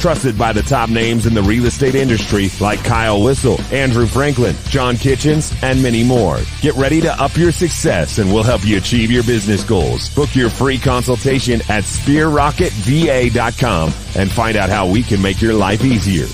Trusted by the top names in the real estate industry like Kyle Whissel, Andrew Franklin, John Kitchens, and many more. Get ready to up your success and we'll help you achieve your business goals. Book your free consultation at sphererocketva.com and find out how we can make your life easier.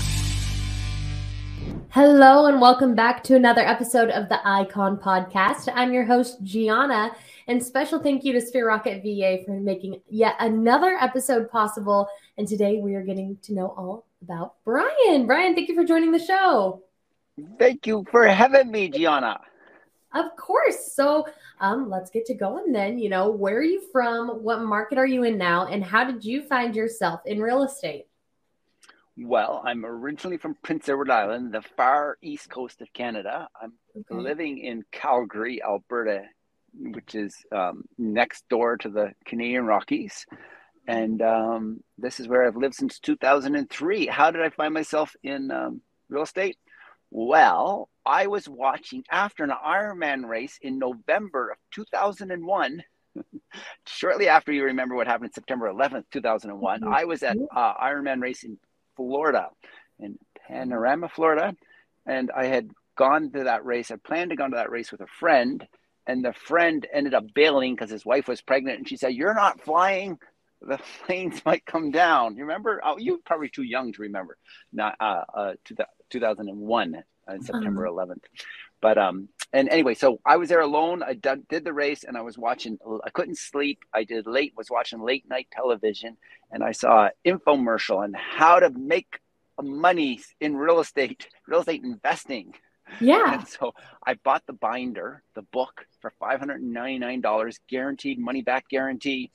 Hello and welcome back to another episode of the Icon Podcast. I'm your host, Gianna, and special thank you to Sphere Rocket VA for making yet another episode possible. And today we are getting to know all about Bryon. Bryon, thank you for joining the show. Thank you for having me, Gianna. Of course. So um, let's get to going then. You know, where are you from? What market are you in now? And how did you find yourself in real estate? Well, I'm originally from Prince Edward Island, the far east coast of Canada. I'm okay. living in Calgary, Alberta, which is um, next door to the Canadian Rockies. And um, this is where I've lived since 2003. How did I find myself in um, real estate? Well, I was watching after an Ironman race in November of 2001 shortly after you remember what happened September 11th, 2001, mm-hmm. I was at uh, Ironman race in Florida, in Panama, Florida. And I had gone to that race. I planned to go to that race with a friend. And the friend ended up bailing because his wife was pregnant. And she said, You're not flying. The planes might come down. You remember? Oh, you're probably too young to remember. Not uh, uh, 2001, uh, September 11th. Uh-huh. But um, and anyway, so I was there alone. I did, did the race, and I was watching. I couldn't sleep. I did late. Was watching late night television, and I saw an infomercial on how to make money in real estate, real estate investing. Yeah. And so I bought the binder, the book for $599, guaranteed money back guarantee.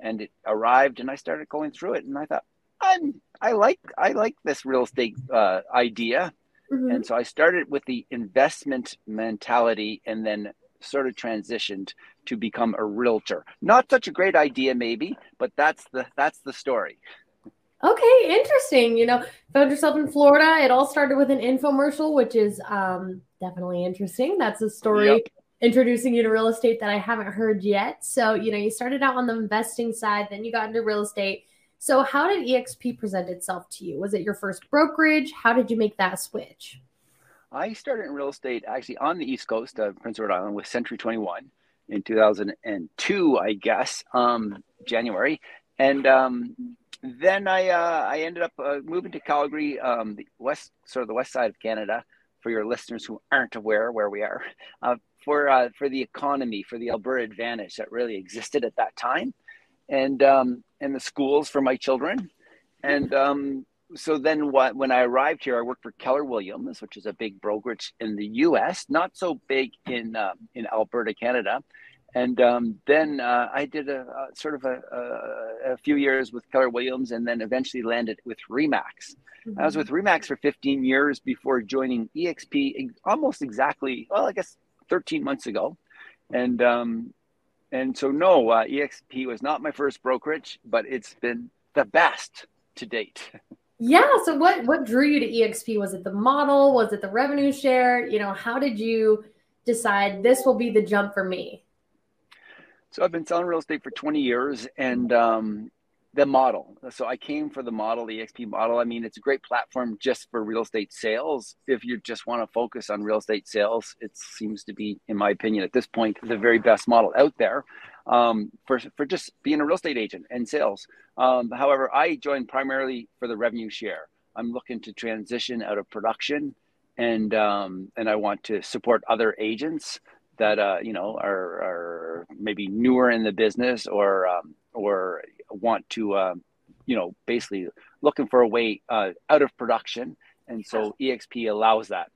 And it arrived and I started going through it. And I thought, I'm, I like, I like this real estate uh, idea. Mm-hmm. And so I started with the investment mentality and then sort of transitioned to become a realtor. Not such a great idea, maybe, but that's the that's the story. Okay, interesting. You know, found yourself in Florida. It all started with an infomercial, which is um, definitely interesting. That's a story yep. introducing you to real estate that I haven't heard yet. So, you know, you started out on the investing side, then you got into real estate. So, how did EXP present itself to you? Was it your first brokerage? How did you make that switch? I started in real estate actually on the East Coast of Prince Edward Island with Century 21 in 2002, I guess, um, January. And um, then I uh, I ended up uh, moving to Calgary, um, the west sort of the west side of Canada. For your listeners who aren't aware where we are, uh, for uh, for the economy, for the Alberta advantage that really existed at that time, and um, and the schools for my children, and um, so then what, when I arrived here, I worked for Keller Williams, which is a big brokerage in the U.S., not so big in uh, in Alberta, Canada. And um, then uh, I did a, a sort of a, a, a, few years with Keller Williams, and then eventually landed with Remax. Mm-hmm. I was with Remax for 15 years before joining EXP, almost exactly, well, I guess 13 months ago. And um, and so no, uh, EXP was not my first brokerage, but it's been the best to date. Yeah. So what what drew you to EXP? Was it the model? Was it the revenue share? You know, how did you decide this will be the jump for me? So I've been selling real estate for 20 years and um, the model. So I came for the model, the EXP model. I mean, it's a great platform just for real estate sales. If you just want to focus on real estate sales, it seems to be, in my opinion, at this point, the very best model out there um, for, for just being a real estate agent and sales. Um, however, I joined primarily for the revenue share. I'm looking to transition out of production and um, and I want to support other agents that uh, you know are, are maybe newer in the business or um, or want to uh, you know basically looking for a way uh, out of production. And so exp allows that.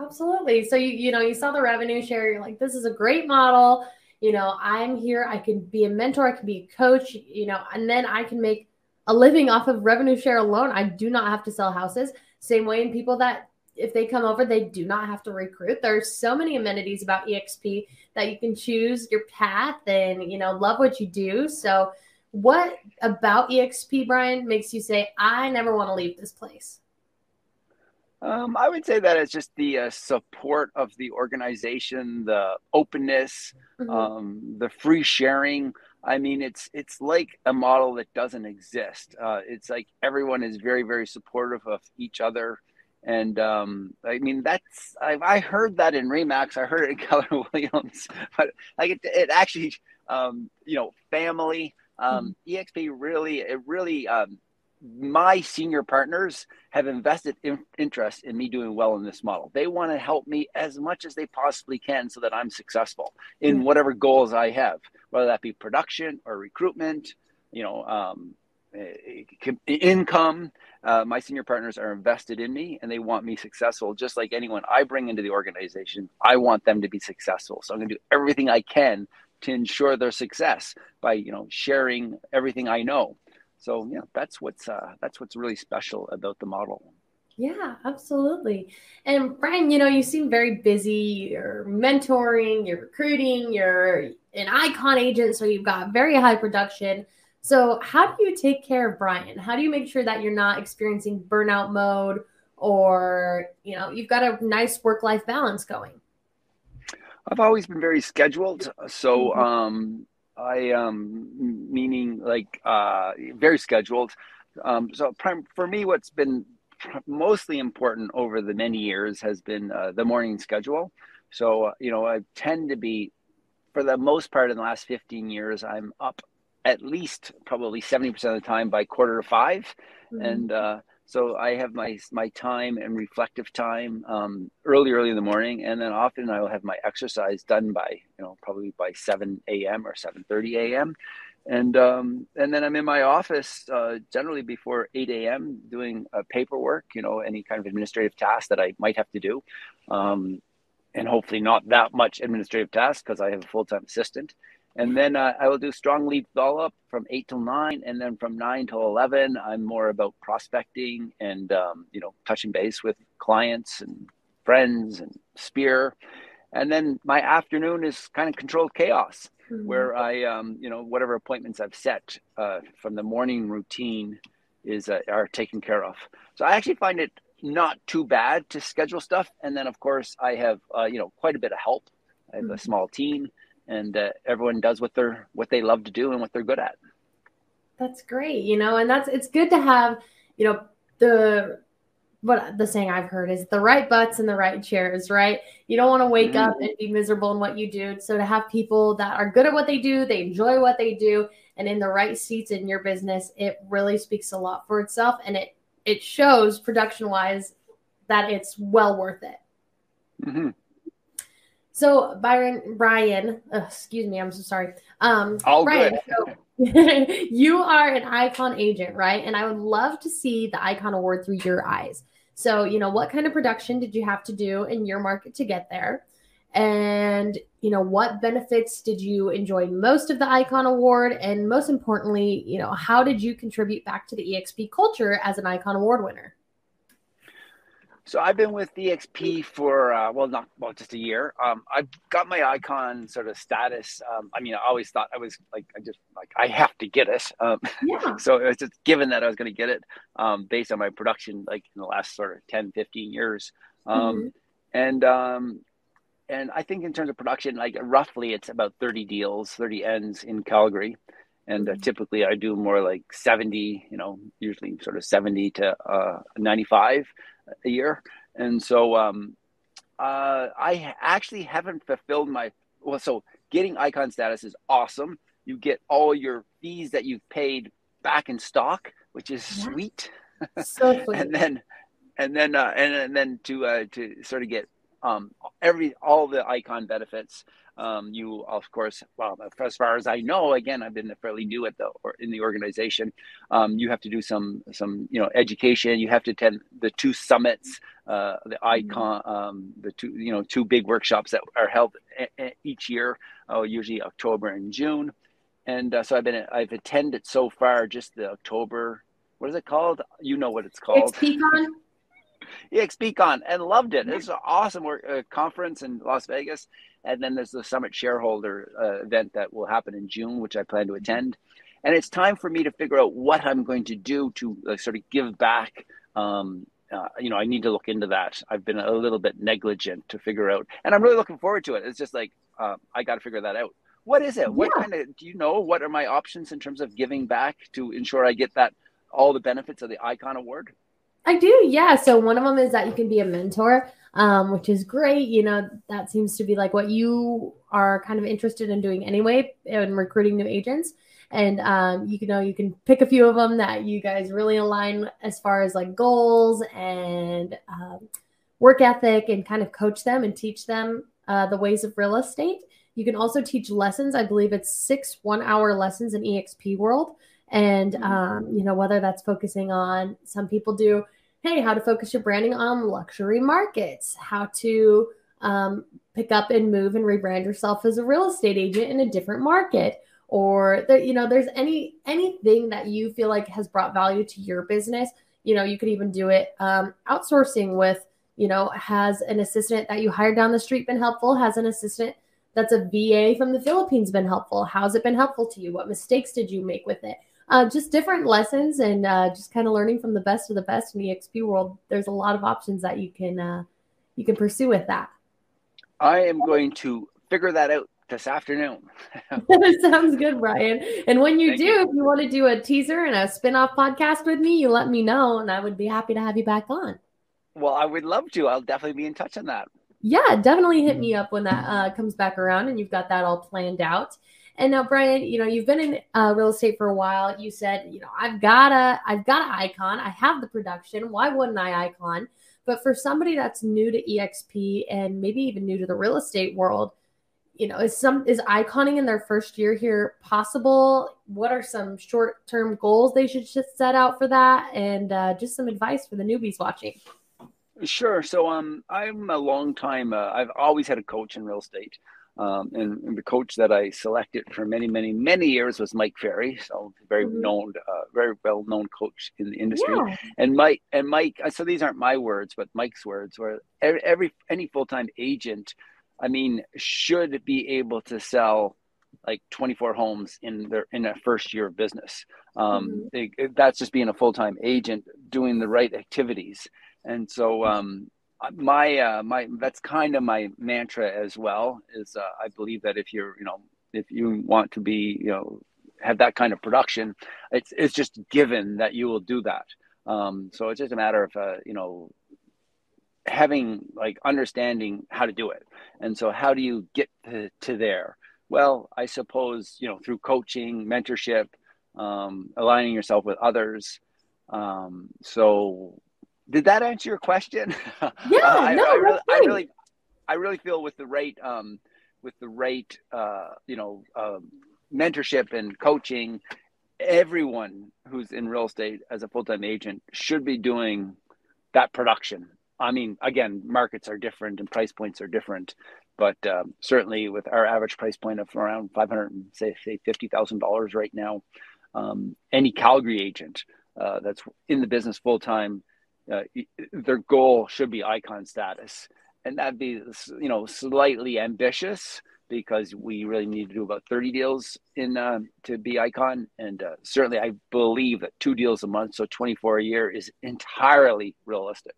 Absolutely. So you you know you saw the revenue share. You're like this is a great model. You know i'm here. I can be a mentor. I can be a coach you know and then i can make a living off of revenue share alone. I do not have to sell houses. Same way in people that if they come over, they do not have to recruit. There's so many amenities about EXP that you can choose your path and you know love what you do. So, what about EXP, Bryon, makes you say, "I never want to leave this place"? Um, I would say that it's just the uh, support of the organization, the openness, mm-hmm. um, the free sharing. I mean, it's it's like a model that doesn't exist. Uh, it's like everyone is very very supportive of each other, and um, I mean that's I, I, heard that in Remax. I heard it in Keller Williams, but like it, it actually, um, you know, family. Um, mm-hmm. EXP really it really um, my senior partners have invested in, interest in me doing well in this model. They want to help me as much as they possibly can so that I'm successful in whatever goals I have, whether that be production or recruitment, you know, um, eh, income. Uh, my senior partners are invested in me and they want me successful just like anyone I bring into the organization. I want them to be successful. So I'm going to do everything I can to ensure their success by, you know, sharing everything I know so yeah, that's what's uh, that's what's really special about the model. Yeah, absolutely. And Bryon, you know, you seem very busy. You're mentoring, you're recruiting, you're an icon agent, so you've got very high production. So, how do you take care of Bryon? How do you make sure that you're not experiencing burnout mode or, you know, you've got a nice work life balance going? I've always been very scheduled. So, mm-hmm. um, I um meaning like uh very scheduled. Um, so prime, for me, what's been mostly important over the many years has been uh, the morning schedule. So uh, you know, I tend to be, for the most part, in the last fifteen years, I'm up at least probably seventy percent of the time by quarter to 5 mm-hmm. and uh, so I have my my time and reflective time um, early, early in the morning, and then often I will have my exercise done by you know probably by seven a.m. or seven thirty a.m. And um, and then I'm in my office uh, generally before eight a.m. doing uh, paperwork, you know, any kind of administrative task that I might have to do, um, and hopefully not that much administrative tasks because I have a full time assistant. And then uh, I will do strong lead follow up from eight till nine, and then from nine till eleven, I'm more about prospecting and um, you know touching base with clients and friends and sphere. And then my afternoon is kind of controlled chaos, mm-hmm. where I um, you know whatever appointments I've set uh, from the morning routine is uh, are taken care of. So I actually find it not too bad to schedule stuff. And then of course I have uh, you know quite a bit of help. I have mm-hmm. a small team and uh, everyone does what they're what they love to do and what they're good at that's great you know and that's it's good to have you know the what the saying I've heard is the right butts in the right chairs, right? You don't want to wake mm-hmm. up and be miserable in what you do. So to have people that are good at what they do, they enjoy what they do, and in the right seats in your business, it really speaks a lot for itself, and it it shows production wise that it's well worth it. Mm-hmm. So Byron, Bryon, excuse me, I'm so sorry. Um, All Bryon, good. So you are an icon agent, right? And I would love to see the icon award through your eyes. So, you know, what kind of production did you have to do in your market to get there? And, you know, what benefits did you enjoy most of the icon award? And most importantly, you know, how did you contribute back to the EXP culture as an icon award winner? So I've been with EXP for uh, well, not well, just a year. Um, I've got my icon sort of status. Um, I mean, I always thought I was like, I just like I have to get it. Um, yeah. so it was just given that I was going to get it um, based on my production, like in the last sort of 10, 15 years. Um, mm-hmm. And um, and I think in terms of production, like roughly, it's about 30 deals, 30 ends in Calgary. And uh, mm-hmm. typically, I do more like 70, you know, usually sort of 70 to uh, 95 a year, and so um, uh, I actually haven't fulfilled my well. So getting icon status is awesome. You get all your fees that you've paid back in stock, which is yeah. sweet. So sweet. and then, and then, uh, and, and then to uh, to sort of get um, every all the icon benefits um, you, of course, well, as far as I know, again, I've been fairly new at the or in the organization. Um, you have to do some some you know education. You have to attend the two summits, uh, the mm-hmm. icon, um, the two you know two big workshops that are held a- a- each year, uh, usually October and June. And uh, so I've been I've attended so far just the October. What is it called? You know what it's called. XPCon. EXPCon and loved it. It's an awesome work, uh, conference in Las Vegas. And then there's the Summit Shareholder uh, event that will happen in June, which I plan to attend. And it's time for me to figure out what I'm going to do to uh, sort of give back. Um, uh, you know, I need to look into that. I've been a little bit negligent to figure out, and I'm really looking forward to it. It's just like uh, I got to figure that out. What is it? What kind of do you know? What are my options in terms of giving back to ensure I get that all the benefits of the Icon Award? I do, yeah. So one of them is that you can be a mentor, um, which is great. You know, that seems to be like what you are kind of interested in doing anyway, in recruiting new agents. And um, you can know you can pick a few of them that you guys really align as far as like goals and um, work ethic, and kind of coach them and teach them uh, the ways of real estate. You can also teach lessons. I believe it's six one-hour lessons in EXP World and mm-hmm. um, you know whether that's focusing on some people do hey how to focus your branding on luxury markets how to um, pick up and move and rebrand yourself as a real estate agent in a different market or that you know there's any anything that you feel like has brought value to your business. You know you could even do it um, outsourcing with you know has an assistant that you hired down the street been helpful? Has an assistant that's a va from the philippines been helpful? How's it been helpful to you? What mistakes did you make with it uh, just different lessons and uh, just kind of learning from the best of the best in the XP world. There's a lot of options that you can uh, you can pursue with that. I am going to figure that out this afternoon. Sounds good, Bryon. And when you Thank do, you. if you want to do a teaser and a spin-off podcast with me, you let me know and I would be happy to have you back on. Well, I would love to. I'll definitely be in touch on that. Yeah, definitely hit me up when that uh, comes back around and you've got that all planned out. And now, Bryon, you know, you've been in uh, real estate for a while. You said, you know, I've got a, I've got an icon. I have the production. Why wouldn't I icon? But for somebody that's new to EXP and maybe even new to the real estate world, you know, is some is iconing in their first year here possible? What are some short term goals they should just set out for that? And uh, just some advice for the newbies watching. Sure. So um, I'm a long time. Uh, I've always had a coach in real estate. Um, and, and, the coach that I selected for many, many, many years was Mike Ferry. So very mm-hmm. known, uh, very well known coach in the industry. Yeah. And Mike and Mike. Uh, so these aren't my words, but Mike's words. Where every, every any full time agent, I mean, should be able to sell like 24 homes in their in a first year of business. Um, mm-hmm. that's just being a full time agent doing the right activities. And so um, my uh, my that's kind of my mantra as well is uh, I believe that if you're you know if you want to be you know have that kind of production it's it's just given that you will do that. Um, so it's just a matter of uh, you know having like understanding how to do it. And so how do you get to, to there? Well I suppose you know through coaching mentorship um, aligning yourself with others. Um, so did that answer your question? Yeah, uh, I, no, I, really, I really, I really feel with the right, um, with the right, uh, you know, um, mentorship and coaching, everyone who's in real estate as a full time agent should be doing that production. I mean, again, markets are different and price points are different, but um, certainly with our average price point of around five hundred say say fifty thousand dollars right now, um, any Calgary agent uh, that's in the business full time uh, their goal should be icon status, and that'd be you know slightly ambitious because we really need to do about 30 deals in uh, to be icon. And uh, certainly i believe that two deals a month so 24 a year is entirely realistic.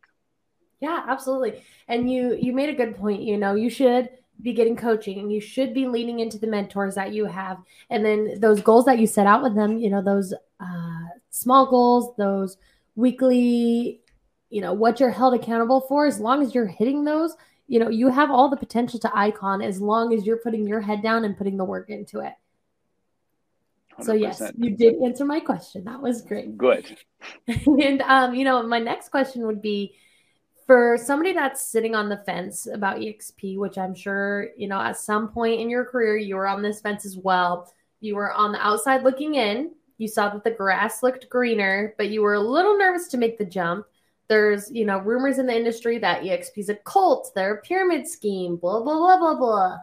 Yeah absolutely. And you you made a good point you know you should be getting coaching and you should be leaning into the mentors that you have. And then those goals that you set out with them you know those uh, small goals those weekly you know what you're held accountable for as long as you're hitting those you know you have all the potential to icon as long as you're putting your head down and putting the work into it. 100%. so yes you did answer my question. That was great. Good. And um you know my next question would be for somebody that's sitting on the fence about exp which i'm sure you know at some point in your career you were on this fence as well. You were on the outside looking in. You saw that the grass looked greener but you were a little nervous to make the jump there's, you know, rumors in the industry that EXP is a cult, they're a pyramid scheme, blah, blah, blah, blah, blah.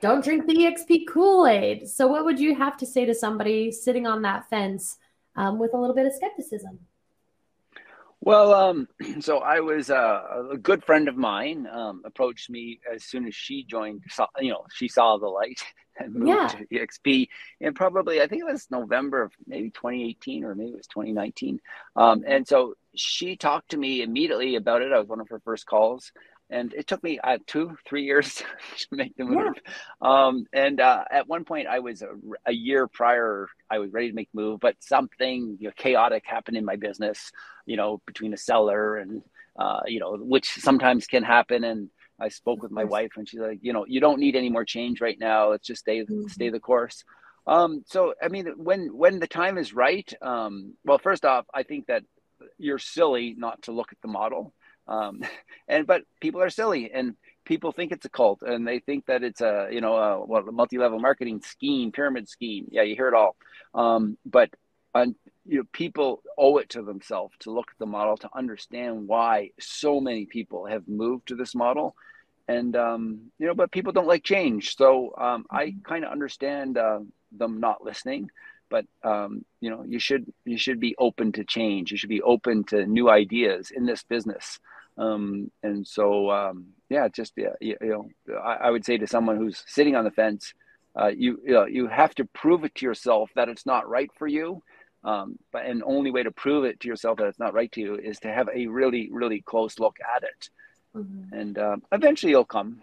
Don't drink the EXP Kool Aid. So, what would you have to say to somebody sitting on that fence um, with a little bit of skepticism? Well, um, so I was uh, a good friend of mine um, approached me as soon as she joined. Saw, you know, she saw the light and moved yeah. to EXP, and probably I think it was November of maybe 2018 or maybe it was 2019. Um, and so she talked to me immediately about it. I was one of her first calls, and it took me uh, two, three years to make the move. Yeah. Um, and uh, at one point, I was a, a, year prior, I was ready to make the move, but something you know, chaotic happened in my business. You know, between a seller and uh, you know, which sometimes can happen. And I spoke with my wife, and she's like, you know, you don't need any more change right now. Let's just stay mm-hmm. stay the course. Um, so, I mean, when when the time is right, um, well, first off, I think that you're silly not to look at the model. Um, and but people are silly and people think it's a cult and they think that it's a you know a, what, a multi-level marketing scheme pyramid scheme. Yeah you hear it all. Um, but on, you know people owe it to themselves to look at the model to understand why so many people have moved to this model. And um, you know but people don't like change. So um, i mm-hmm. kind of understand uh, them not listening but um, you know you should you should be open to change you should be open to new ideas in this business um, and so, um, yeah, just yeah, you, know, I, I, would say to someone who's sitting on the fence, uh, you you, know, you have to prove it to yourself that it's not right for you. Um, but an only way to prove it to yourself that it's not right to you is to have a really really close look at it, mm-hmm. and um, eventually you'll come.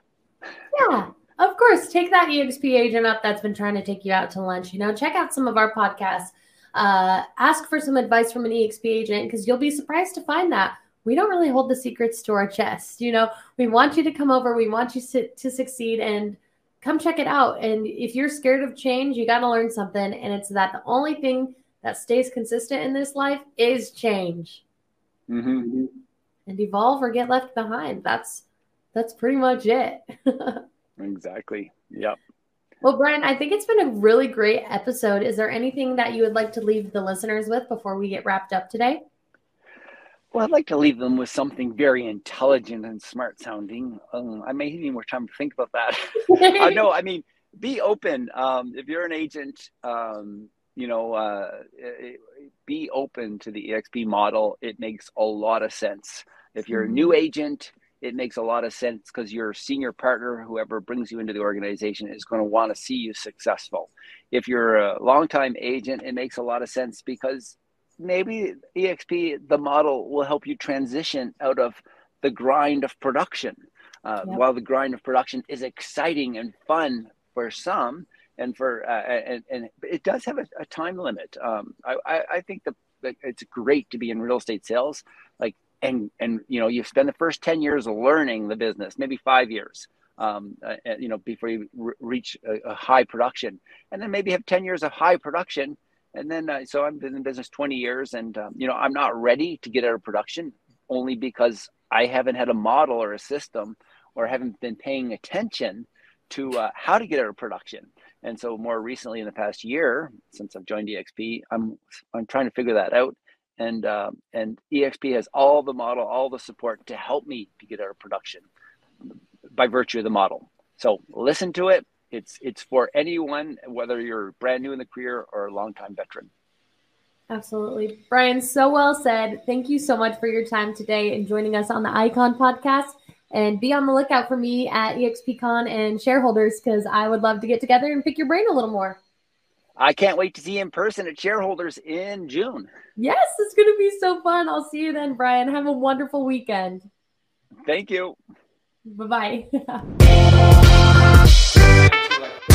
Yeah. Of course, take that EXP agent up that's been trying to take you out to lunch. You know, check out some of our podcasts. Uh, ask for some advice from an EXP agent because you'll be surprised to find that we don't really hold the secrets to our chest. You know, we want you to come over, we want you to, to succeed and come check it out. And if you're scared of change, you got to learn something. And it's that the only thing that stays consistent in this life is change. Mm-hmm. And evolve or get left behind. That's that's pretty much it. exactly. Yep. Well, Bryon, I think it's been a really great episode. Is there anything that you would like to leave the listeners with before we get wrapped up today? Well, I'd like to leave them with something very intelligent and smart sounding. Um, I may need more time to think about that. uh, no, I mean, be open. Um, if you're an agent, um, you know, uh, it, be open to the EXP model. It makes a lot of sense. If you're a new mm-hmm. agent, it makes a lot of sense because your senior partner, whoever brings you into the organization, is going to want to see you successful. If you're a longtime agent, it makes a lot of sense because maybe exp the model will help you transition out of the grind of production uh, yep. while the grind of production is exciting and fun for some and for uh, and, and it does have a, a time limit um, I, I think that, it's great to be in real estate sales and and you know you spend the first 10 years learning the business maybe five years um, uh, you know before you re- reach a, a high production and then maybe have 10 years of high production and then, uh, so I've been in business 20 years and, um, you know, I'm not ready to get out of production only because I haven't had a model or a system or haven't been paying attention to uh, how to get out of production. And so more recently in the past year, since I've joined EXP, I'm, I'm trying to figure that out. And, uh, and EXP has all the model, all the support to help me to get out of production by virtue of the model. So listen to it, it's it's for anyone, whether you're brand new in the career or a longtime veteran. Absolutely. Bryon, so well said. Thank you so much for your time today and joining us on the Icon podcast. And be on the lookout for me at EXPCon and shareholders because I would love to get together and pick your brain a little more. I can't wait to see you in person at shareholders in June. Yes, it's going to be so fun. I'll see you then, Bryon. Have a wonderful weekend. Thank you. Bye bye.